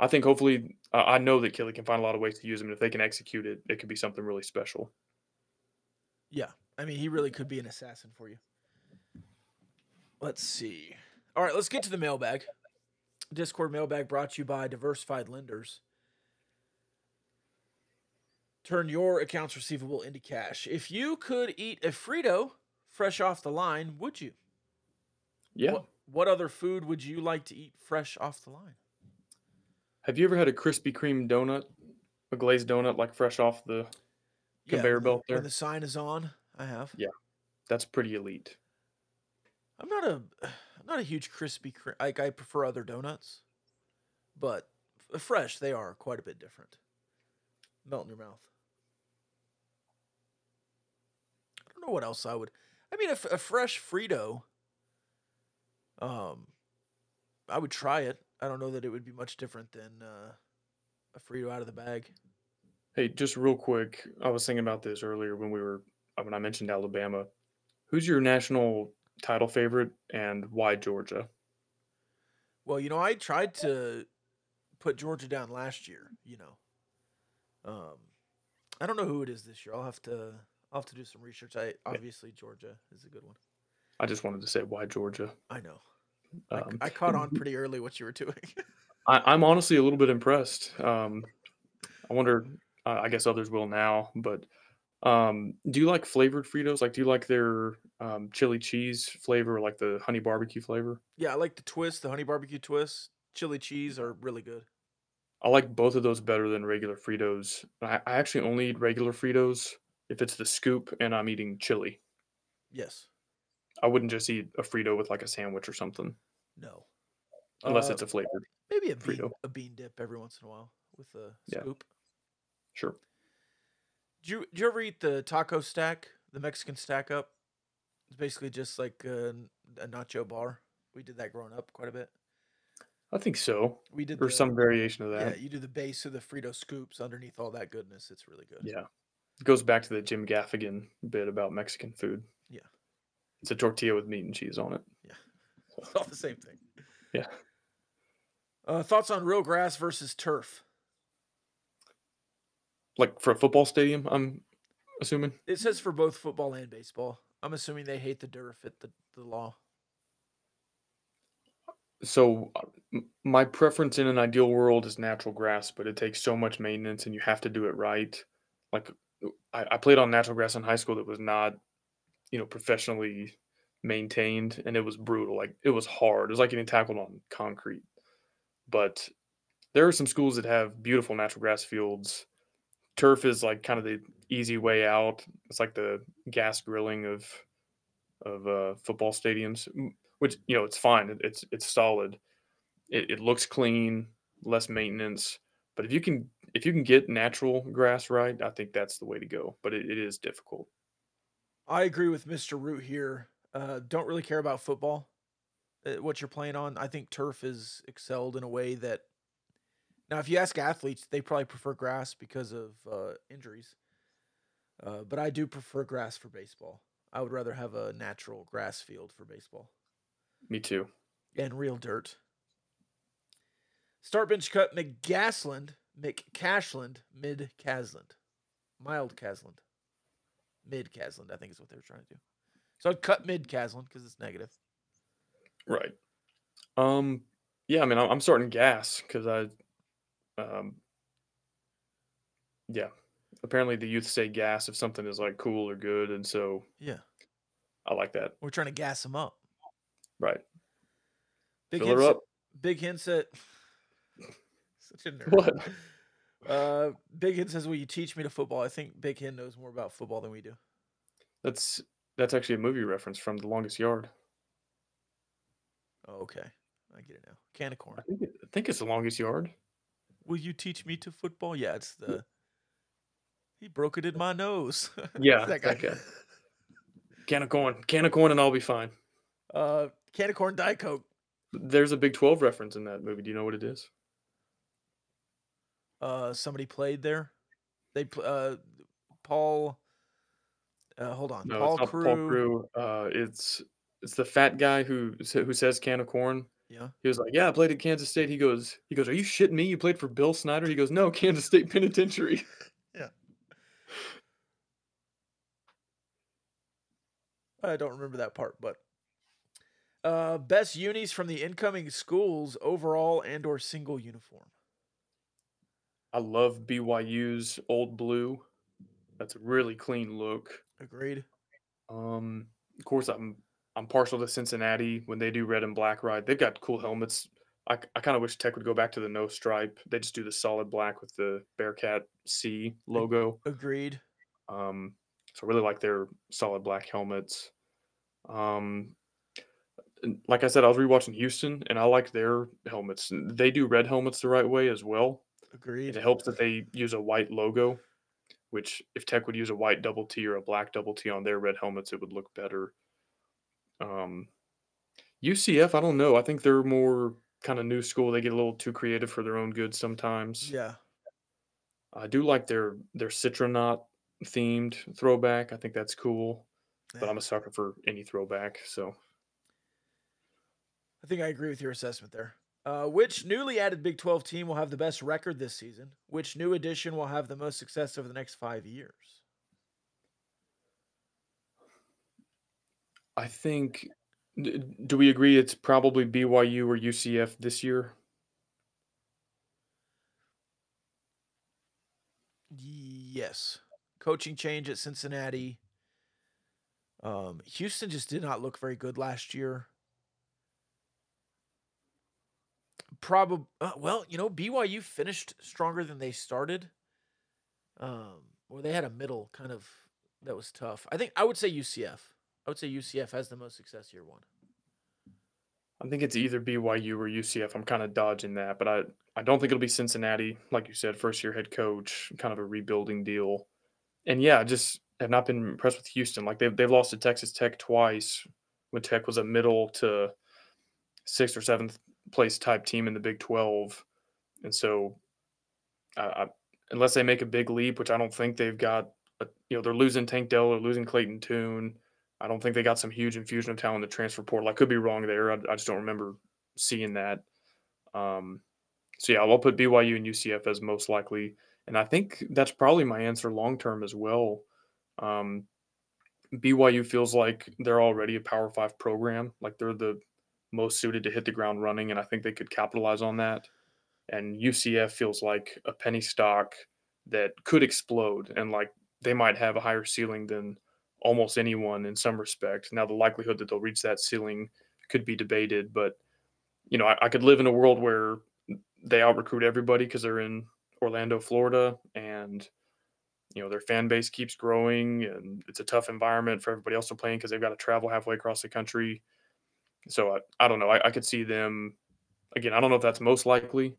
I think hopefully, uh, I know that Kelly can find a lot of ways to use him. And if they can execute it, it could be something really special. Yeah. I mean, he really could be an assassin for you. Let's see. All right, let's get to the mailbag. Discord mailbag brought to you by Diversified Lenders turn your accounts receivable into cash. If you could eat a Frito fresh off the line, would you? Yeah. What, what other food would you like to eat fresh off the line? Have you ever had a Krispy Kreme donut, a glazed donut like fresh off the conveyor yeah, belt there? When the sign is on, I have. Yeah, that's pretty elite. I'm not a, I'm not a huge Krispy Kreme. Like I prefer other donuts, but fresh they are quite a bit different. Melt in your mouth. I don't know what else I would. I mean, a, a fresh Frito. Um, I would try it. I don't know that it would be much different than uh, a Frito out of the bag. Hey, just real quick, I was thinking about this earlier when we were uh, when I mentioned Alabama. Who's your national title favorite, and why Georgia? Well, you know, I tried to put Georgia down last year. You know, um, I don't know who it is this year. I'll have to I'll have to do some research. I obviously Georgia is a good one. I just wanted to say why Georgia. I know. Um, I, I, caught on <laughs> pretty early what you were doing. <laughs> I, am honestly a little bit impressed. Um, I wonder. Uh, I guess others will now, but um, do you like flavored Fritos? Like, do you like their um, chili cheese flavor, like the honey barbecue flavor? Yeah, I like the twist, the honey barbecue twist. Chili cheese are really good. I like both of those better than regular Fritos. I, I actually only eat regular Fritos if it's the scoop and I'm eating chili. Yes. I wouldn't just eat a Frito with like a sandwich or something. No. Unless uh, it's a flavored. Maybe a bean, Frito. a bean dip every once in a while with a scoop. Yeah. Sure. Do you, did you ever eat the taco stack, the Mexican stack up? It's basically just like a, a nacho bar. We did that growing up quite a bit. I think so. We did or the, some variation of that. Yeah, you do the base of the Frito scoops underneath all that goodness. It's really good. Yeah it goes back to the Jim Gaffigan bit about Mexican food. Yeah. It's a tortilla with meat and cheese on it. Yeah. It's <laughs> all the same thing. Yeah. Uh, thoughts on real grass versus turf? like for a football stadium. I'm assuming. It says for both football and baseball. I'm assuming they hate the dirt fit the, the law. So uh, my preference in an ideal world is natural grass, but it takes so much maintenance and you have to do it right. Like I, I played on natural grass in high school that was not, you know, professionally maintained and it was brutal. Like it was hard. It was like getting tackled on concrete. But there are some schools that have beautiful natural grass fields. Turf is like kind of the easy way out. It's like the gas grilling of of uh, football stadiums, which you know it's fine. It, it's it's solid. It, it looks clean, less maintenance. But if you can if you can get natural grass right, I think that's the way to go. But it, it is difficult. I agree with Mr. Root here. Uh, don't really care about football, uh, what you're playing on. I think turf is excelled in a way that. Now, if you ask athletes, they probably prefer grass because of uh, injuries. Uh, but I do prefer grass for baseball. I would rather have a natural grass field for baseball Me too. and real dirt. Start bench cut McGasland, McCashland, mid Casland, mild Casland, mid Casland. I think is what they were trying to do. So I'd cut mid Casland because it's negative. Right. Um. Yeah. I mean, I'm, I'm starting gas because I. Um. Yeah. Apparently, the youth say gas if something is like cool or good, and so Yeah, I like that. we're trying to gas them up. Right. Big Fill her up. Big hint said. <laughs> Such a nerd. What? Uh, Big Hen says, "Will you teach me to football?" I think Big Hen knows more about football than we do. That's that's actually a movie reference from The Longest Yard. Oh, okay, I get it now. Can of corn. I think, it, I think it's The Longest Yard. Will you teach me to football? Yeah, it's the. He broke it in my nose. <laughs> Yeah, that guy. guy. Can of corn, can of corn, and I'll be fine. Uh, can of corn, Diet Coke. There's a Big 12 reference in that movie. Do you know what it is? Uh, somebody played there. They uh, Paul. Uh, hold on, No, Paul it's Crewe. Paul Crewe. Uh, it's it's the fat guy who who says can of corn. Yeah, He was like, "Yeah, I played at Kansas State." He goes, "He goes, are you shitting me? You played for Bill Snyder?" He goes, "No, <laughs> Kansas State Penitentiary." <laughs> Yeah. I don't remember that part, but uh, best unis from the incoming schools overall and or single uniform. I love BYU's old blue. That's a really clean look. Agreed. Um, of course, I'm I'm partial to Cincinnati when they do red and black ride. They've got cool helmets. I, I kind of wish Tech would go back to the no stripe. They just do the solid black with the Bearcat C logo. Agreed. Um, so I really like their solid black helmets. Um, like I said, I was rewatching Houston, and I like their helmets. They do red helmets the right way as well. Agreed. It helps that they use a white logo, which if Tech would use a white double T or a black double T on their red helmets, it would look better. Um, UCF, I don't know. I think they're more kind of new school. They get a little too creative for their own good sometimes. Yeah. I do like their their citronaut themed throwback. I think that's cool. But I'm a sucker for any throwback. So I think I agree with your assessment there. Uh, which newly added Big 12 team will have the best record this season? Which new addition will have the most success over the next five years? I think. Do we agree it's probably BYU or UCF this year? Yes. Coaching change at Cincinnati. Um, Houston just did not look very good last year. Probably, uh, well, you know, BYU finished stronger than they started. Um, or they had a middle kind of that was tough. I think I would say UCF. I would say UCF has the most success year one. I think it's either BYU or UCF. I'm kind of dodging that, but I, I don't think it'll be Cincinnati. Like you said, first year head coach, kind of a rebuilding deal. And yeah, I just have not been impressed with Houston. Like they've they've lost to Texas Tech twice when Tech was a middle to sixth or seventh place type team in the Big Twelve, and so I, I, unless they make a big leap, which I don't think they've got, a, you know, they're losing Tank Dell, they're losing Clayton Tune. I don't think they got some huge infusion of talent in the transfer portal. I could be wrong there. I, I just don't remember seeing that. Um, so yeah, I'll put BYU and UCF as most likely, And I think that's probably my answer long term as well. Um, BYU feels like they're already a Power Five program. Like they're the most suited to hit the ground running, and I think they could capitalize on that. And UCF feels like a penny stock that could explode, and like they might have a higher ceiling than almost anyone in some respect. Now, the likelihood that they'll reach that ceiling could be debated, but you know, I, I could live in a world where they out recruit everybody because they're in Orlando, Florida, and you know their fan base keeps growing, and it's a tough environment for everybody else to play in because they've got to travel halfway across the country. So I, I don't know. I, I could see them again. I don't know if that's most likely,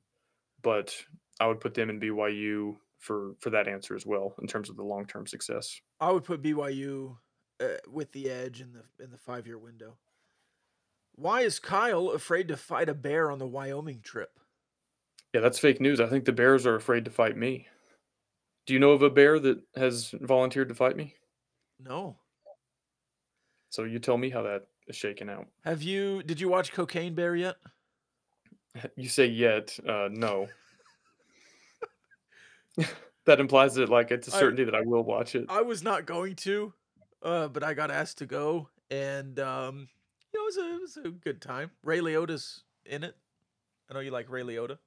but I would put them in BYU for for that answer as well in terms of the long term success. I would put BYU uh, with the edge in the in the five year window. Why is Kyle afraid to fight a bear on the Wyoming trip? Yeah, that's fake news. I think the bears are afraid to fight me. Do you know of a bear that has volunteered to fight me? No. So you tell me how that shaken out. Have you? Did you watch Cocaine Bear yet? <laughs> You say yet? Uh, no. <laughs> that implies that like it's a certainty that I will watch it. I was not going to, uh, but I got asked to go, and um, you know, it was a it was a good time. Ray Liotta's in it. I know you like Ray Liotta.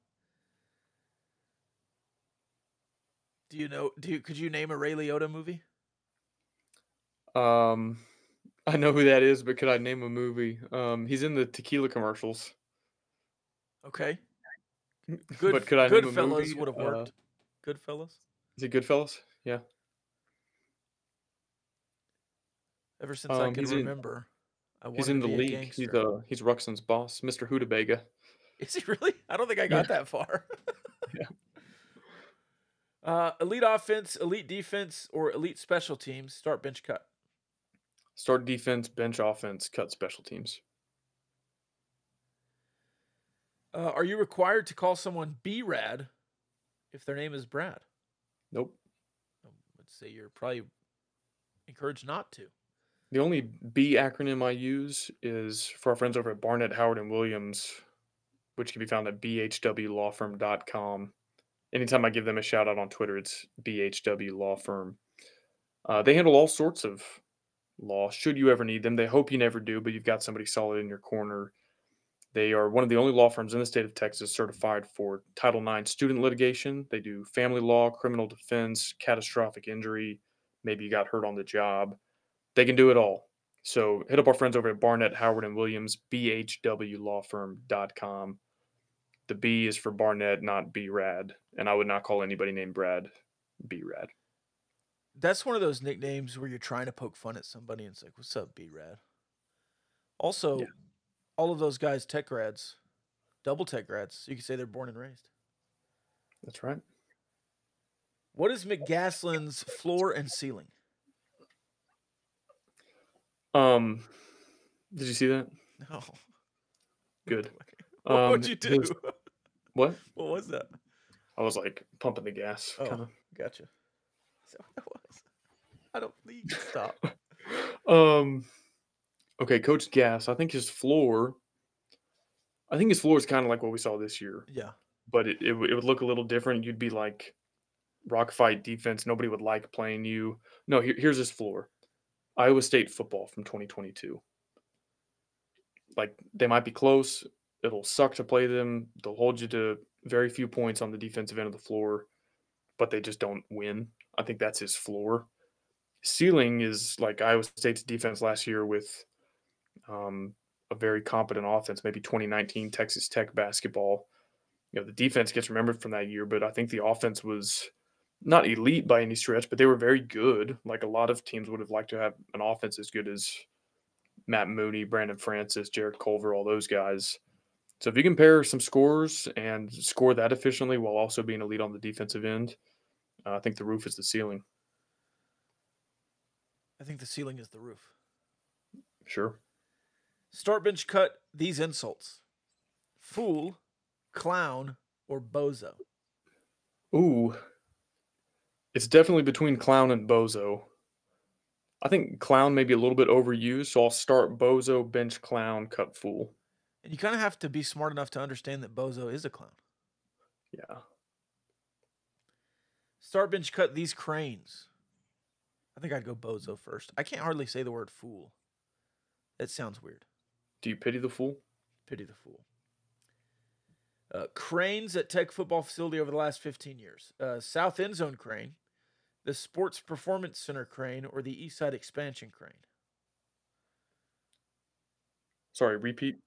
Do you know? Do you, could you name a Ray Liotta movie? Um, I know who that is, but could I name a movie? Um, he's in the tequila commercials. Okay. <laughs> Good. but could I name a Goodfellas movie? would have Uh, worked. Goodfellas. Is it Goodfellas? Yeah. Ever since I um, can he's in- remember, I He's wanted in to the be a league. He's gangster. uh he's Ruxin's boss, Mr. Hudabaga. Is he really? I don't think I got that far. <laughs> Yeah. <laughs> Uh, elite offense, elite defense, or elite special teams. Start bench cut. Start defense, bench offense, cut special teams. Uh, are you required to call someone B Rad if their name is Brad? Nope. Let's say you're probably encouraged not to. The only B acronym I use is for our friends over at Barnett, Howard, and Williams, which can be found at bhwlawfirm.com. Anytime I give them a shout out on Twitter, it's BHW Law Firm. Uh, they handle all sorts of law. Should you ever need them, they hope you never do, but you've got somebody solid in your corner. They are one of the only law firms in the state of Texas certified for Title IX student litigation. They do family law, criminal defense, catastrophic injury. Maybe you got hurt on the job. They can do it all. So hit up our friends over at Barnett, Howard, and Williams, bhwlawfirm.com. The B is for Barnett, not B Rad. And I would not call anybody named Brad B Rad. That's one of those nicknames where you're trying to poke fun at somebody and it's like, what's up, B Rad? Also, Yeah. all of those guys, tech grads, double tech grads. So you can say they're born and raised. That's right. What is McGaslin's floor and ceiling? Um, did you see that? No. <laughs> Good. <laughs> What Um, would you do? his- What? what was that? I was like pumping the gas. Oh, kinda. gotcha. That <laughs> what that was? I don't think you can stop. <laughs> Um, okay, Coach Gas. I think his floor. I think his floor is kind of like what we saw this year, yeah. but it, it, would- it would look a little different. You'd be like rock fight defense. Nobody would like playing you. No, here, here's his floor. Iowa State football from 2022. Like they might be close. It'll suck to play them. They'll hold you to very few points on the defensive end of the floor, but they just don't win. I think that's his floor. Ceiling is like Iowa State's defense last year with um, a very competent offense, maybe 2019 Texas Tech basketball. You know, the defense gets remembered from that year, but I think the offense was not elite by any stretch, but they were very good. Like a lot of teams would have liked to have an offense as good as Matt Mooney, Brandone Francis, Jarrett Culver, all those guys. So if you compare some scores and score that efficiently while also being elite on the defensive end, uh, I think the roof is the ceiling. I think the ceiling is the roof. Sure. Start bench cut these insults. Fool, clown, or bozo. Ooh. It's definitely between clown and bozo. I think clown may be a little bit overused, so I'll start bozo, bench clown, cut fool. And you kind of have to be smart enough to understand that bozo is a clown. Yeah. Start bench cut these cranes. I think I'd go bozo first. I can't hardly say the word fool. That sounds weird. Do you pity the fool? Pity the fool. Uh, cranes at Tech football facility over the last 15 years. Uh, South End Zone crane, the Sports Performance Center crane, or the East Side Expansion crane. Sorry, repeat.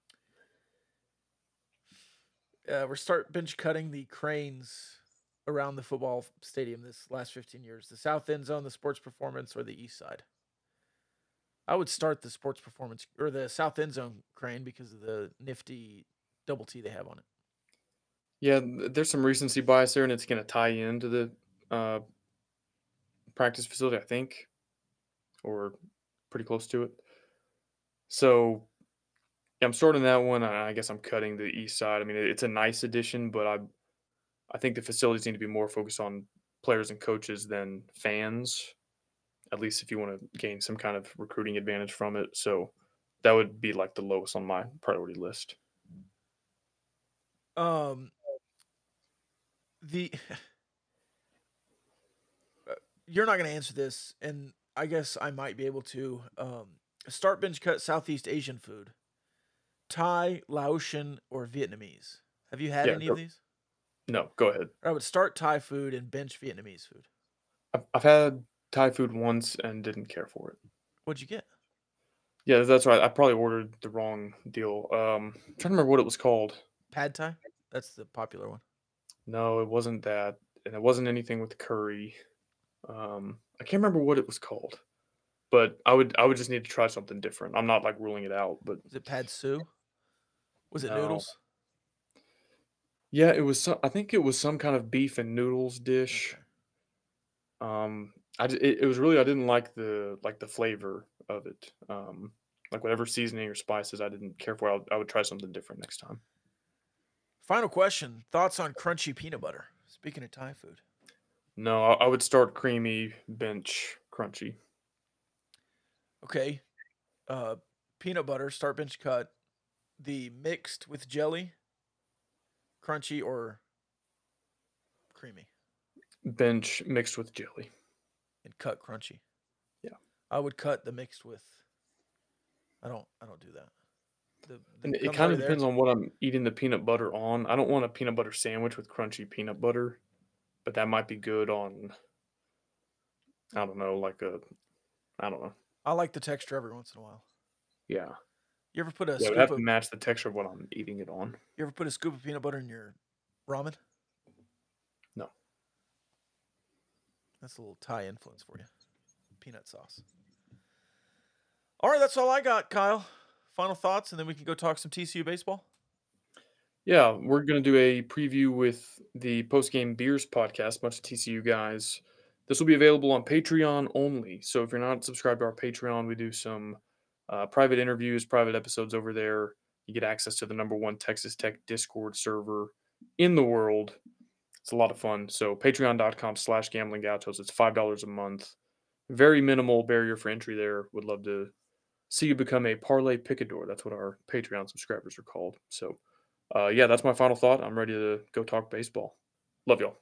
Uh, we're start bench cutting the cranes around the football stadium this last 15 years. The South End Zone, the Sports Performance, or the East Side. I would start the Sports Performance or the South End Zone crane because of the nifty double T they have on it. Yeah, there's some recency bias there, and it's going to tie into the uh, practice facility, I think, or pretty close to it. So, yeah, I'm starting that one. I guess I'm cutting the east side. I mean, it's a nice addition, but I, I think the facilities need to be more focused on players and coaches than fans. At least if you want to gain some kind of recruiting advantage from it. So, that would be like the lowest on my priority list. Um, the <laughs> Uh, you're not going to answer this, and I guess I might be able to. Um, start bench cut Southeast Asian food, Thai, Laotian, or Vietnamese. Have you had Yeah, any of these? No, go ahead. I would start Thai food and bench Vietnamese food. I've, I've had Thai food once and didn't care for it. What'd you get? Yeah, that's right. I probably ordered the wrong deal. Um, I'm trying to remember what it was called. Pad Thai. That's the popular one. No, it wasn't that, and it wasn't anything with curry. Um, I can't remember what it was called, but I would I would just need to try something different. I'm not like ruling it out, but Was it Pad Su? Was it No. noodles? Yeah, it was. Some, I think it was some kind of beef and noodles dish. Okay. Um, I d- it, it was really I didn't like the like the flavor of it. Um, like whatever seasoning or spices I didn't care for. I would, I would try something different next time. Final question: Thoughts on crunchy peanut butter? Speaking of Thai food. No, I, I would start creamy, bench, crunchy. Okay. Uh, peanut butter, start bench cut. The mixed with jelly, crunchy or creamy, bench mixed with jelly. and cut crunchy. Yeah. I would cut the mixed with. I don't. I don't do that. The, And it kind of depends on what I'm eating the peanut butter on. I don't want a peanut butter sandwich with crunchy peanut butter, but that might be good on. I don't know, like a, I don't know. I like the texture every once in a while. Yeah, You ever put a yeah, it scoop would have of to match the texture of what I'm eating it on. You ever put a scoop of peanut butter in your ramen? No. That's a little Thai influence for you. Peanut sauce. All right, that's all I got, Kyle. Final thoughts, and then we can go talk some TCU baseball. Yeah, we're gonna do a preview with the post game beers podcast. Bunch of TCU guys. This will be available on Patreon only. So if you're not subscribed to our Patreon, we do some uh, private interviews, private episodes over there. You get access to the number one Texas Tech Discord server in the world. It's a lot of fun. So patreon.com slash gambling gauchos. It's five dollars a month. Very minimal barrier for entry there. Would love to see you become a parlay picador. That's what our Patreon subscribers are called. So uh, yeah, that's my final thought. I'm ready to go talk baseball. Love y'all.